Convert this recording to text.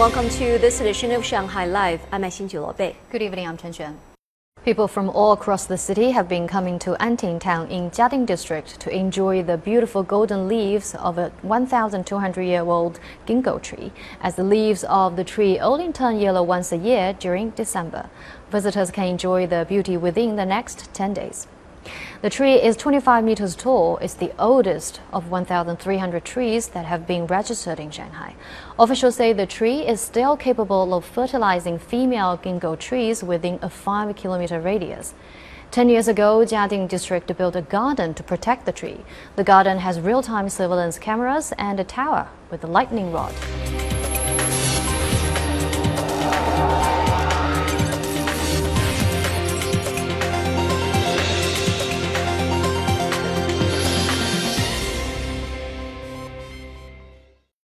Welcome to this edition of Shanghai Live. I'm Xin Bei. Good evening, I'm Chen Xuan. People from all across the city have been coming to Anting Town in Jiading District to enjoy the beautiful golden leaves of a 1,200-year-old ginkgo tree, as the leaves of the tree only turn yellow once a year during December. Visitors can enjoy the beauty within the next 10 days. The tree is 25 meters tall. It's the oldest of 1,300 trees that have been registered in Shanghai. Officials say the tree is still capable of fertilizing female ginkgo trees within a 5 kilometer radius. Ten years ago, Jiading District built a garden to protect the tree. The garden has real-time surveillance cameras and a tower with a lightning rod.